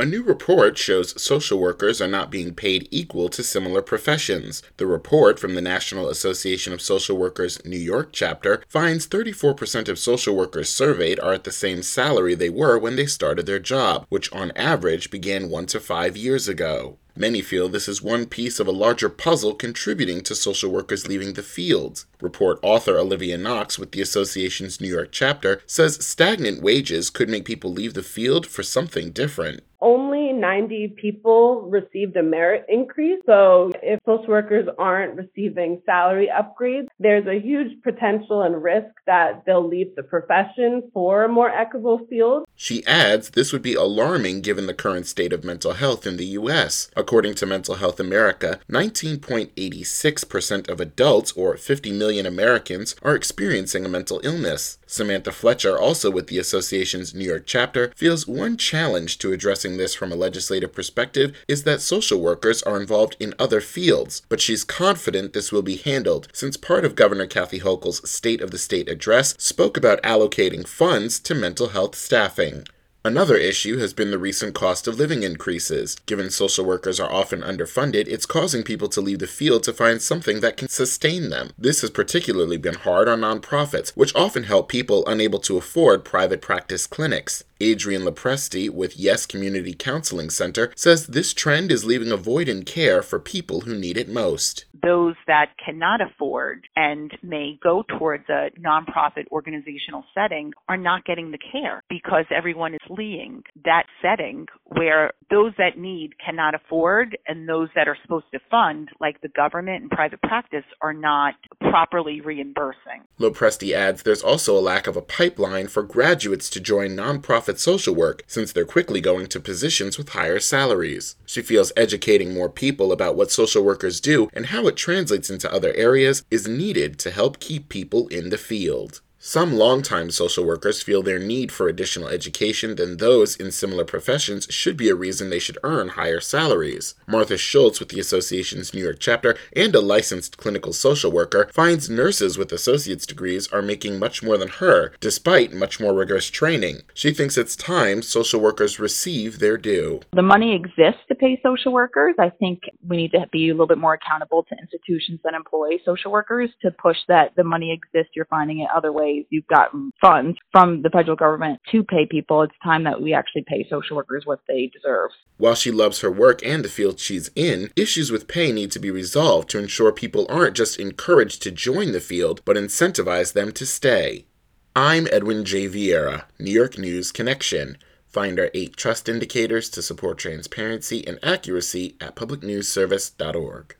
A new report shows social workers are not being paid equal to similar professions. The report from the National Association of Social Workers New York chapter finds 34% of social workers surveyed are at the same salary they were when they started their job, which on average began one to five years ago. Many feel this is one piece of a larger puzzle contributing to social workers leaving the field. Report author Olivia Knox with the association's New York chapter says stagnant wages could make people leave the field for something different 90 people received a merit increase. So if social workers aren't receiving salary upgrades, there's a huge potential and risk that they'll leave the profession for a more equitable field. She adds this would be alarming given the current state of mental health in the U.S. According to Mental Health America, 19.86% of adults, or 50 million Americans, are experiencing a mental illness. Samantha Fletcher, also with the association's New York chapter, feels one challenge to addressing this from a legislative perspective is that social workers are involved in other fields, but she's confident this will be handled since part of Governor Kathy Hochul's State of the State address spoke about allocating funds to mental health staffing. Another issue has been the recent cost of living increases. Given social workers are often underfunded, it's causing people to leave the field to find something that can sustain them. This has particularly been hard on nonprofits, which often help people unable to afford private practice clinics. Adrian Lopresti with Yes Community Counseling Center says this trend is leaving a void in care for people who need it most. Those that cannot afford and may go towards a nonprofit organizational setting are not getting the care because everyone is fleeing that setting where those that need cannot afford and those that are supposed to fund, like the government and private practice, are not properly reimbursing. Lopresti adds there's also a lack of a pipeline for graduates to join nonprofit social work since they're quickly going to positions with higher salaries. She feels educating more people about what social workers do and how it translates into other areas is needed to help keep people in the field. Some longtime social workers feel their need for additional education than those in similar professions should be a reason they should earn higher salaries. Martha Schultz with the association's New York chapter and a licensed clinical social worker finds nurses with associate's degrees are making much more than her, despite much more rigorous training. She thinks it's time social workers receive their due. The money exists to pay social workers. I think we need to be a little bit more accountable to institutions that employ social workers to push that the money exists, you're finding it other ways ways you've gotten funds from the federal government to pay people. It's time that we actually pay social workers what they deserve. While she loves her work and the field she's in, issues with pay need to be resolved to ensure people aren't just encouraged to join the field, but incentivize them to stay. I'm Edwin J. Viera, New York News Connection. Find our eight trust indicators to support transparency and accuracy at publicnewsservice.org.